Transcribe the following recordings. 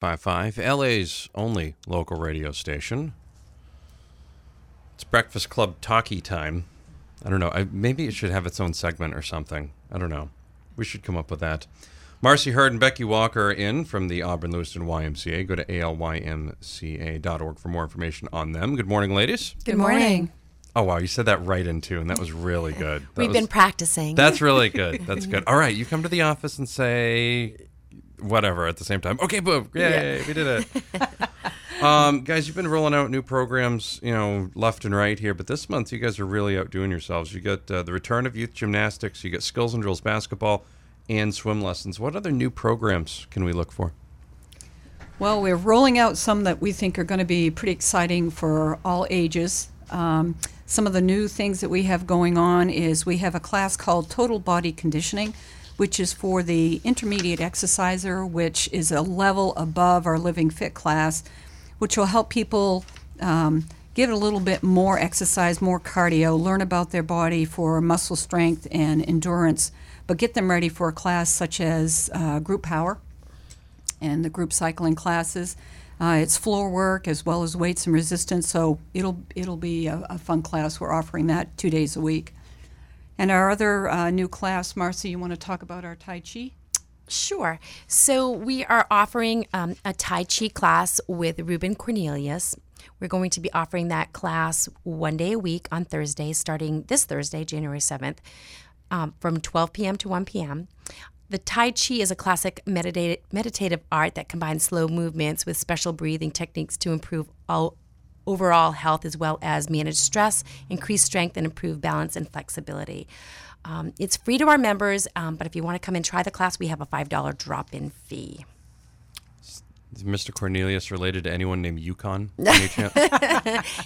105.5, LA's only local radio station. It's Breakfast Club talkie time. I don't know. I, maybe it should have its own segment or something. I don't know. We should come up with that. Marcie Hird and Becky Walker are in from the Auburn Lewiston YMCA. Go to alymca.org for more information on them. Good morning, ladies. Good morning. Oh, wow. You said that right in tune. That was really good. That We've was- been practicing. That's really good. That's good. All right, you come to the office and say whatever at the same time. Okay, boom. Yay, we did it. um, guys, you've been rolling out new programs, you know, left and right here, but this month you guys are really outdoing yourselves. You got uh, the return of youth gymnastics, you got skills and drills basketball, and swim lessons. What other new programs can we look for? Well, we're rolling out some that we think are going to be pretty exciting for all ages. Um, some of the new things that we have going on is we have a class called Total Body Conditioning, which is for the intermediate exerciser, which is a level above our Living Fit class, which will help people um, get a little bit more exercise, more cardio, learn about their body for muscle strength and endurance, but get them ready for a class such as uh, group power and the group cycling classes. Uh, it's floor work as well as weights and resistance, so it'll it'll be a, a fun class. We're offering that two days a week. And our other uh, new class, Marcie, you want to talk about our Tai Chi? Sure. So we are offering um, a Tai Chi class with Ruben Cornelius. We're going to be offering that class one day a week on Thursday, starting this Thursday, January 7th, um, from 12 p.m. to 1 p.m. The Tai Chi is a classic meditative, meditative art that combines slow movements with special breathing techniques to improve all overall health as well as manage stress, increase strength, and improve balance and flexibility. Um, it's free to our members, um, but if you want to come and try the class, we have a $5 drop in fee. Is Mr. Cornelius related to anyone named Yukon? by any chance?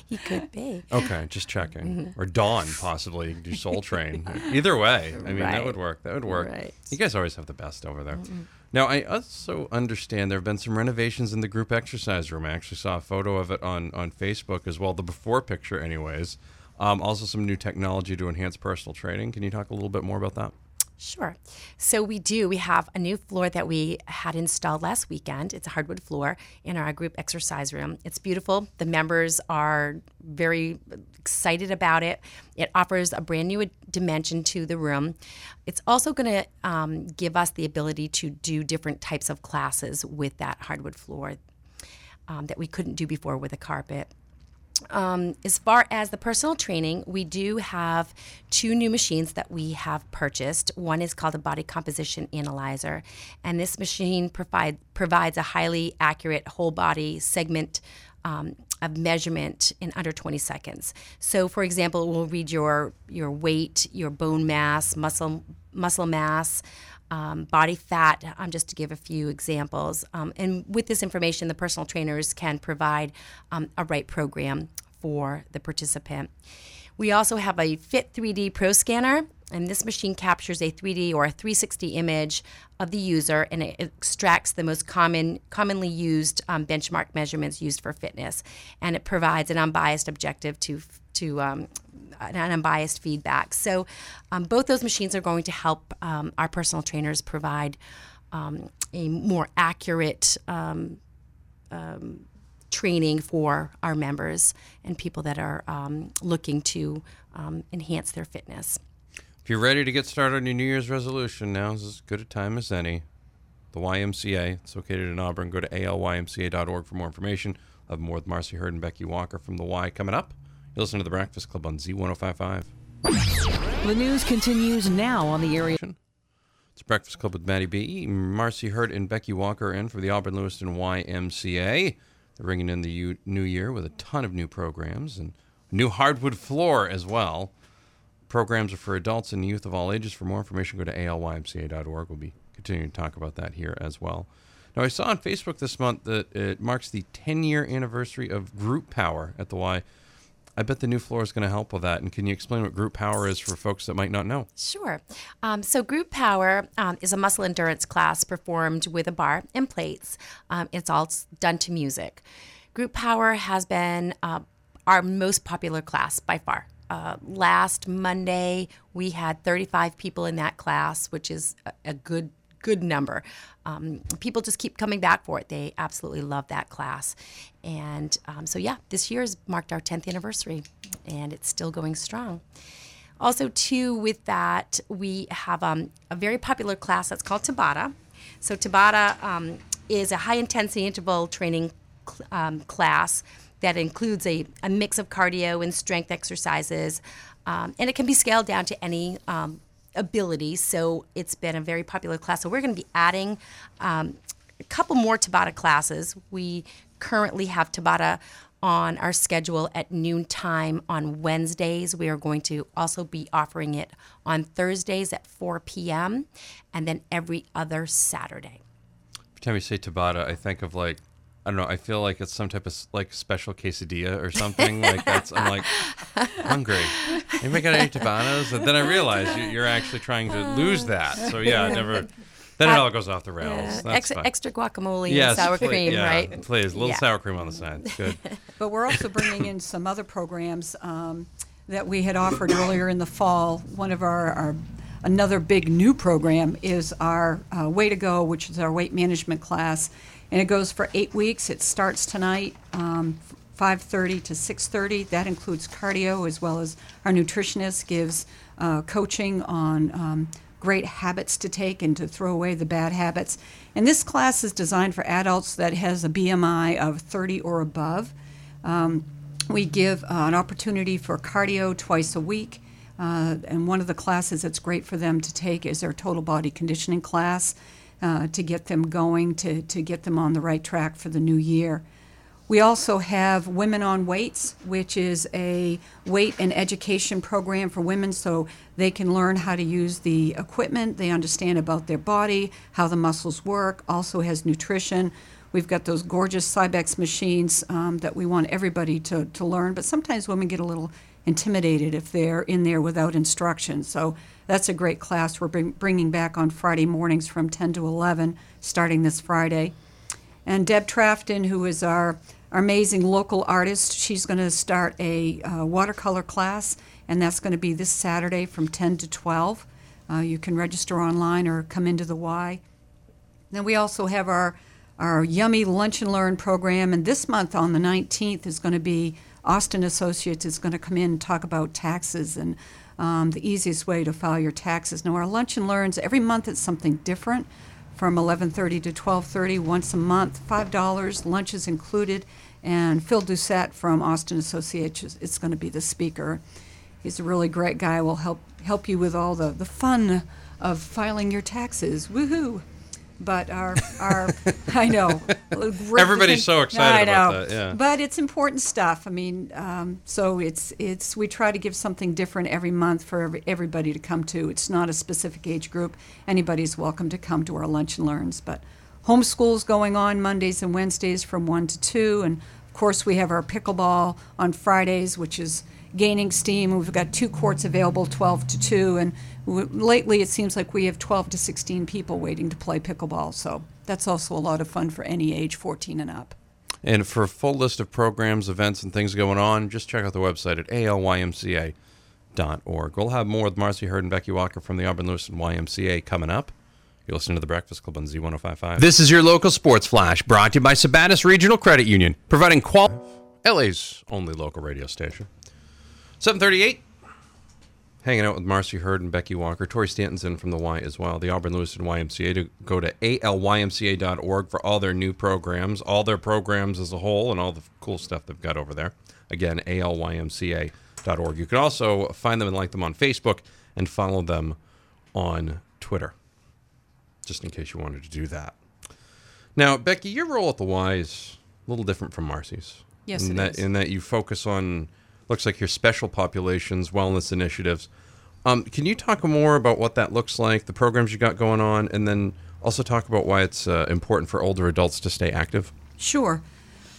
He could be. Okay, just checking. Or Don, possibly. Do Soul Train. Either way, I mean, that would work. That would work. Right. You guys always have the best over there. Now, I also understand there have been some renovations in the group exercise room. I actually saw a photo of it on, on Facebook as well, the before picture, anyways. Um, also, some new technology to enhance personal training. Can you talk a little bit more about that? Sure. So we do. We have a new floor that we had installed last weekend. It's a hardwood floor in our group exercise room. It's beautiful. The members are very excited about it. It offers a brand new dimension to the room. It's also going to um, give us the ability to do different types of classes with that hardwood floor um, that we couldn't do before with a carpet. Um, as far as the personal training, we do have two new machines that we have purchased. One is called a body composition analyzer, and this machine provide, provides a highly accurate whole body segment um, of measurement in under 20 seconds. So, for example, it will read your your weight, your bone mass, muscle muscle mass um, body fat, um, just to give a few examples. Um, and with this information, the personal trainers can provide um, a right program for the participant. We also have a Fit 3D Pro Scanner, and this machine captures a 3D or a 360 image of the user, and it extracts the most common, commonly used um, benchmark measurements used for fitness, and it provides an unbiased objective to to um, an unbiased feedback. So, um, both those machines are going to help um, our personal trainers provide um, a more accurate um, um, training for our members and people that are looking to enhance their fitness. If you're ready to get started on your New Year's resolution, now is as good a time as any. The YMCA, it's located in Auburn. Go to alymca.org for more information. I'll have more with Marcie Hird and Becky Walker from the Y coming up. You listen to The Breakfast Club on Z1055. The news continues now on the area. It's Breakfast Club with Maddie B. Marcie Hird and Becky Walker in for the Auburn Lewiston YMCA. They're bringing in the u- new year with a ton of new programs and a new hardwood floor as well. Programs are for adults and youth of all ages. For more information, go to alymca.org. We'll be continuing to talk about that here as well. Now, I saw on Facebook this month that it marks the 10 year anniversary of Group Power at the Y. I bet the new floor is going to help with that. And can you explain what Group Power is for folks that might not know? Sure. Um, so, Group Power um, is a muscle endurance class performed with a bar and plates. Um, it's all done to music. Group Power has been uh, our most popular class by far. Uh, last Monday, we had 35 people in that class, which is a, a good good number. Um, people just keep coming back for it. They absolutely love that class. And um, so, yeah, this year has marked our 10th anniversary, and it's still going strong. Also, too, with that, we have um, a very popular class that's called Tabata. So, Tabata um, is a high intensity interval training cl- um, class that includes a, a mix of cardio and strength exercises, um, and it can be scaled down to any um, ability. So, it's been a very popular class. So, we're going to be adding um, a couple more Tabata classes. We currently have Tabata on our schedule at noon time on Wednesdays. We are going to also be offering it on Thursdays at 4 p.m. and then every other Saturday. Every time you say Tabata, I think of like I don't know. I feel like it's some type of like special quesadilla or something. like that's I'm like hungry. Anybody got any Tabatas? And then I realize you, you're actually trying to lose that. So yeah, I never. Then it all goes off the rails. Uh, That's extra, extra guacamole Yes, and sour please, cream, yeah, right? Please, a little Yeah. sour cream on the side. It's good. But we're also bringing in some other programs um, that we had offered earlier in the fall. One of our, our another big new program is our uh, Way to Go, which is our weight management class, and it goes for eight weeks. It starts tonight, um, 5:30 to 6:30. That includes cardio as well as our nutritionist gives uh, coaching on. Um, great habits to take and to throw away the bad habits. And this class is designed for adults that has a BMI of 30 or above. Um, we give uh, an opportunity for cardio twice a week. Uh, and one of the classes that's great for them to take is their total body conditioning class uh, to get them going, to, to get them on the right track for the new year. We also have Women on Weights, which is a weight and education program for women so they can learn how to use the equipment, they understand about their body, how the muscles work, also has nutrition. We've got those gorgeous Cybex machines um, that we want everybody to, to learn, but sometimes women get a little intimidated if they're in there without instruction. So that's a great class we're bring, bringing back on Friday mornings from 10 to 11, starting this Friday. And Deb Trafton, who is our, our amazing local artist, she's going to start a uh, watercolor class, and that's going to be this Saturday from 10 to 12. Uh, you can register online or come into the Y. Then we also have our our yummy lunch and learn program, and this month on the 19th is going to be Austin Associates is going to come in and talk about taxes and um, the easiest way to file your taxes. Now our lunch and learns every month it's something different, from 11:30 to 12:30 once a month, five dollars. Lunch is included, and Phil Doucette from Austin Associates is- is going to be the speaker. He's a really great guy. Will help help you with all the, the fun of filing your taxes. Woohoo! But our our I know Everybody's so excited I about know. that, yeah. But it's important stuff. I mean, um, so it's it's we try to give something different every month for every, everybody to come to. It's not a specific age group. Anybody's welcome to come to our lunch and learns. But homeschool's going on Mondays and Wednesdays from one to two, and of course we have our pickleball on Fridays, which is gaining steam. We've got two courts available, 12 to 2, and w- lately it seems like we have 12 to 16 people waiting to play pickleball. So that's also a lot of fun for any age, 14 and up. And for a full list of programs, events, and things going on, just check out the website at alymca.org. We'll have more with Marcie Hird and Becky Walker from the Auburn Lewiston YMCA coming up. You're listening to The Breakfast Club on Z1055. This is your local sports flash brought to you by Sabattus Regional Credit Union, providing quality. LA's only local radio station. 738. Hanging out with Marcie Hird and Becky Walker. Tori Stanton's in from the Y as well. The Auburn Lewiston YMCA to go to alymca.org for all their new programs, all their programs as a whole, and all the cool stuff they've got over there. Again, alymca.org. You can also find them and like them on Facebook and follow them on Twitter, just in case you wanted to do that. Now, Becky, your role at the Y is a little different from Marcie's. Yes, in it that, is. In that you focus on, looks like your special populations, wellness initiatives. Um, can you talk more about what that looks like, the programs you got going on, and then also talk about why it's uh, important for older adults to stay active? Sure.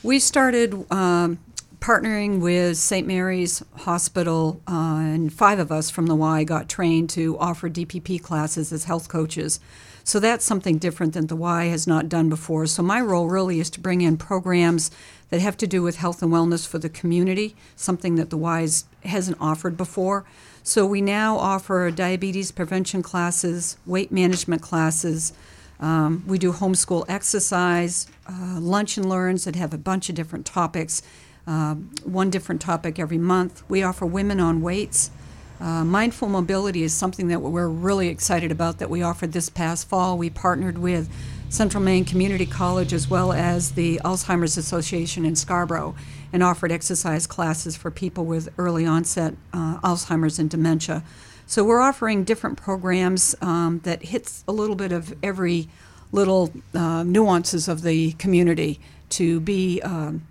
We started um, partnering with St. Mary's Hospital, uh, and five of us from the Y got trained to offer DPP classes as health coaches. So that's something different than the Y has not done before. So my role really is to bring in programs that have to do with health and wellness for the community, something that the Y's hasn't offered before. So we now offer diabetes prevention classes, weight management classes, Um, we do homeschool exercise, uh, lunch and learns that have a bunch of different topics, uh, one different topic every month. We offer women on weights. Uh, mindful mobility is something that we're really excited about that we offered this past fall. We partnered with Central Maine Community College as well as the Alzheimer's Association in Scarborough and offered exercise classes for people with early onset uh, Alzheimer's and dementia. So we're offering different programs um, that hits a little bit of every little uh, nuances of the community to be, um,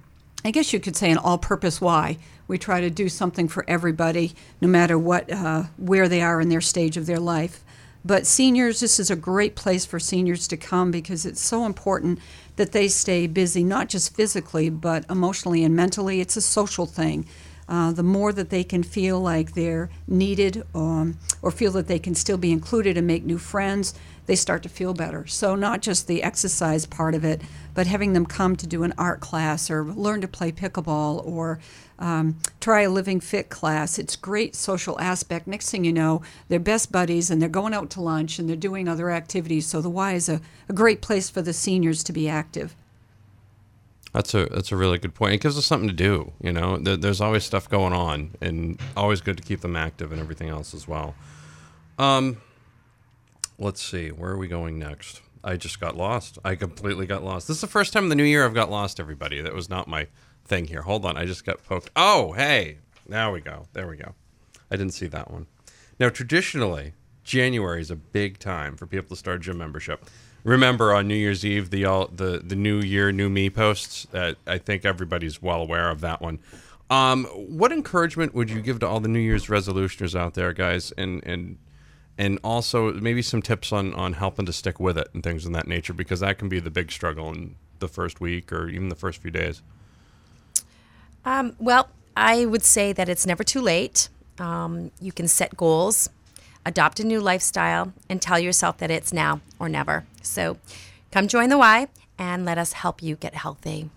I guess you could say, an all-purpose Y. We try to do something for everybody, no matter what, uh, where they are in their stage of their life. But seniors, this is a great place for seniors to come because it's so important that they stay busy, not just physically, but emotionally and mentally. It's a social thing. Uh, the more that they can feel like they're needed um, or feel that they can still be included and make new friends, they start to feel better. So, not just the exercise part of it, but having them come to do an art class or learn to play pickleball or um, try a living fit class. It's great social aspect. Next thing you know, they're best buddies and they're going out to lunch and they're doing other activities. So, the Y is a, a great place for the seniors to be active. That's a that's a really good point. It gives us something to do. You know, there, there's always stuff going on, and always good to keep them active and everything else as well. Um, let's see, where are we going next? I just got lost. I completely got lost. This is the first time in the new year I've got lost. Everybody, that was not my thing here. Hold on, I just got poked. Oh, hey, now we go. There we go. I didn't see that one. Now, traditionally, January is a big time for people to start gym membership remember on New Year's Eve the all the the New Year New Me posts. Uh, I think everybody's well aware of that one. Um, what encouragement would you give to all the New Year's resolutioners out there, guys, and and and also maybe some tips on on helping to stick with it and things in that nature because that can be the big struggle in the first week or even the first few days. Um, well, I would say that it's never too late. Um, you can set goals adopt a new lifestyle, and tell yourself that it's now or never. So come join the Y and let us help you get healthy.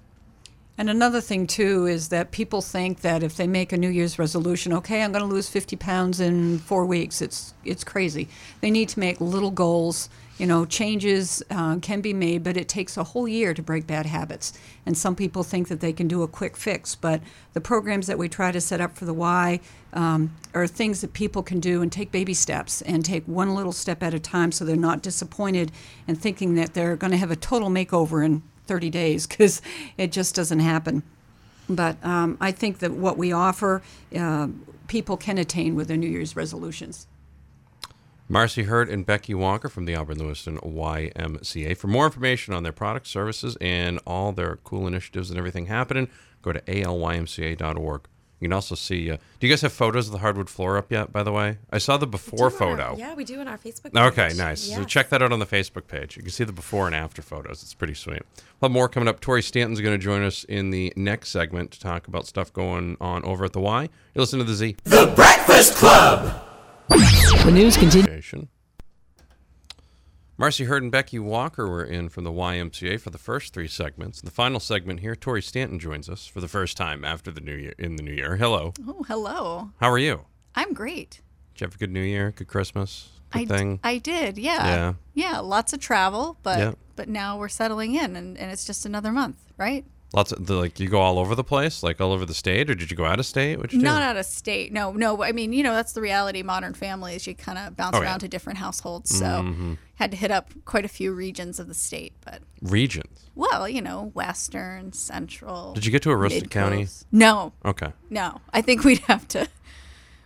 And another thing, too, is that people think that if they make a New Year's resolution, okay, I'm going to lose 50 pounds in four weeks, it's, it's crazy. They need to make little goals. You know, changes uh, can be made, but it takes a whole year to break bad habits. And some people think that they can do a quick fix, but the programs that we try to set up for the Y um, are things that people can do and take baby steps and take one little step at a time so they're not disappointed and thinking that they're going to have a total makeover in 30 days because it just doesn't happen. But um, I think that what we offer, uh, people can attain with their New Year's resolutions. Marcie Hird and Becky Walker from the Auburn Lewiston YMCA. For more information on their products, services, and all their cool initiatives and everything happening, go to alymca.org. You can also see. Uh, do you guys have photos of the hardwood floor up yet? By the way, I saw the before photo. yeah, we do on our Facebook. Page. Okay, nice. Yes. So check that out on the Facebook page. You can see the before and after photos. It's pretty sweet. We'll have more coming up. Tori Stanton's going to join us in the next segment to talk about stuff going on over at the Y. You listen to the Z. The Breakfast Club. The news continues. Marcie Hird and Becky Walker were in from the YMCA for the first three segments. The final segment here, Tori Stanton joins us for the first time after the new year in the new year. Hello. Oh, hello. How are you? I'm great. Did you have a good New Year? Good Christmas? Good I thing? D- I did. Yeah. Yeah. Yeah. Lots of travel, but Yeah. but now we're settling in, and, and it's just another month, right? Lots of the, like you go all over the place, like all over the state, or did you go out of state? What you Not do? out of state. No, no. I mean, you know, that's the reality. Modern families, you kind of bounce Oh, yeah. Mm-hmm. around to different households. So had to hit up quite a few regions of the state, but Regions. well, you know, western, central. Did you get to Aroostook. County? No, Okay. no. I think we'd have to.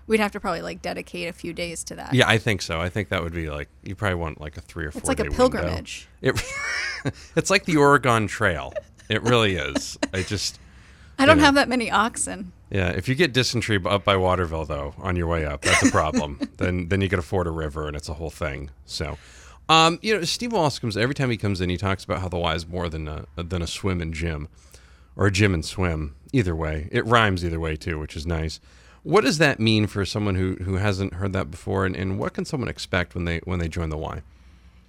We'd have to probably like dedicate a few days to that. Yeah, I think so. I think that would be like you probably want like a three or four. It's like a pilgrimage. It, it's like the Oregon Trail. It really is. I just I don't know. have that many oxen. yeah. If you get dysentery up by Waterville though, on your way up, that's a problem. then then you can afford a river, and it's a whole thing. So. Um, you know, Steve Wallace comes every time he comes in. He talks about how the Y is more than a than a swim and gym, or a gym and swim. Either way, it rhymes either way too, which is nice. What does that mean for someone who, who hasn't heard that before, and, and what can someone expect when they when they join the Y?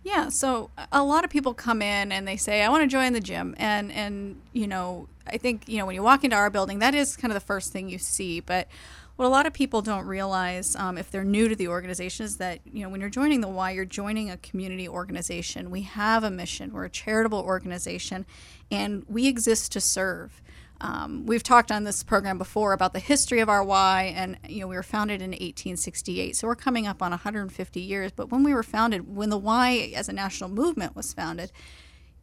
Yeah, so a lot of people come in and they say, "I want to join the gym," and and you know, I think you know when you walk into our building, that is kind of the first thing you see. But What a lot of people don't realize, um, if they're new to the organization, is that you know when you're joining the Y, you're joining a community organization. We have a mission. We're a charitable organization, and we exist to serve. Um, we've talked on this program before about the history of our Y, and you know we were founded in 1868, so we're coming up on 150 years. But when we were founded, when the Y as a national movement was founded,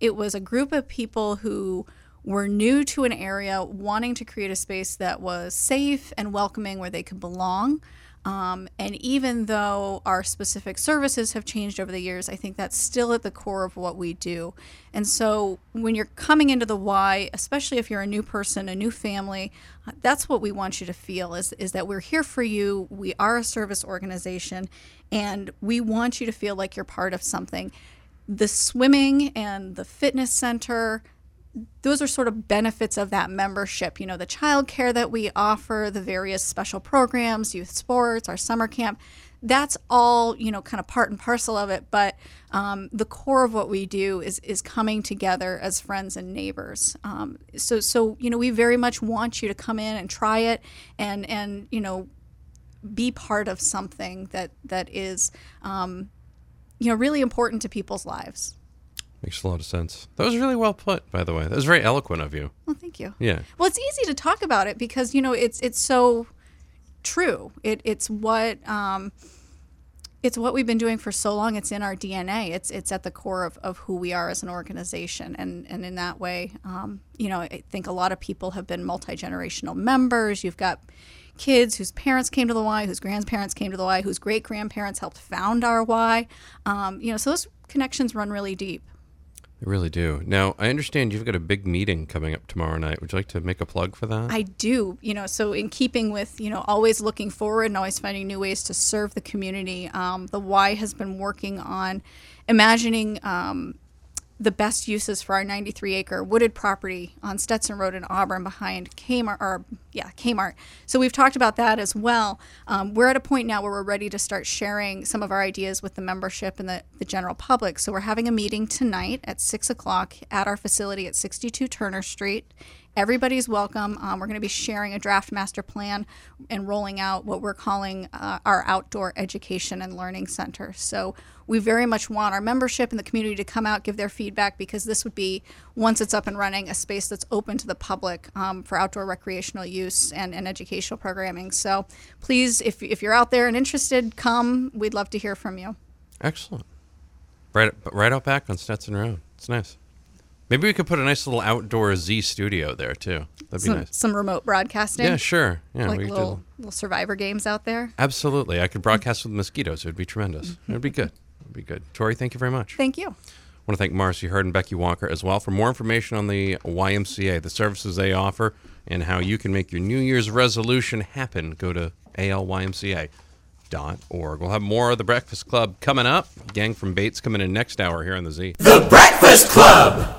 it was a group of people who were new to an area, wanting to create a space that was safe and welcoming where they could belong. Um, and even though our specific services have changed over the years, I think that's still at the core of what we do. And so when you're coming into the Y, especially if you're a new person, a new family, uh, that's what we want you to feel is, is that we're here for you. We are a service organization, and we want you to feel like you're part of something. The swimming and the fitness center, those are sort of benefits of that membership. You know, the childcare that we offer, the various special programs, youth sports, our summer camp. That's all you know, kind of part and parcel of it. But um, the core of what we do is is coming together as friends and neighbors. Um, so so you know, we very much want you to come in and try it, and and you know, be part of something that that is, um, you know, really important to people's lives. Makes a lot of sense. That was really well put, by the way. That was very eloquent of you. Well, thank you. Yeah. Well, it's easy to talk about it because you know it's it's so true. It it's what um, it's what we've been doing for so long. It's in our DNA. It's it's at the core of, of who we are as an organization, and and in that way, um, you know, I think a lot of people have been multi generational members. You've got kids whose parents came to the Y, whose grandparents came to the Y, whose great grandparents helped found our Y. Um, you know, so those connections run really deep. They really do. Now, I understand you've got a big meeting coming up tomorrow night. Would you like to make a plug for that? I do, you know, so in keeping with, you know, always looking forward and always finding new ways to serve the community, um, the Y has been working on imagining um, the best uses for our 93 acre wooded property on Stetson Road in Auburn behind Kmart, or yeah, Kmart. So we've talked about that as well. Um, we're at a point now where we're ready to start sharing some of our ideas with the membership and the, the general public. So we're having a meeting tonight at 6 o'clock at our facility at 62 Turner Street. Everybody's welcome. Um, we're going to be sharing a draft master plan and rolling out what we're calling uh, our outdoor education and learning center. So we very much want our membership and the community to come out, give their feedback, because this would be, once it's up and running, a space that's open to the public um, for outdoor recreational use and, and educational programming. So please, if, if you're out there and interested, come. We'd love to hear from you. Excellent. Right, right out back on Stetson Road. It's nice. Maybe we could put a nice little outdoor Z studio there too. That'd be nice. some remote broadcasting. Yeah, sure. Yeah, Like we could little, do. little survivor games out there. Absolutely. I could broadcast with mosquitoes. It would be tremendous. Mm-hmm. It would be good. It would be good. Tori, thank you very much. Thank you. I want to thank Marcie Hird and Becky Walker as well. For more information on the YMCA, the services they offer, and how you can make your New Year's resolution happen, go to alymca.org. We'll have more of the Breakfast Club coming up. Gang from Bates coming in next hour here on the Z. The Breakfast Club.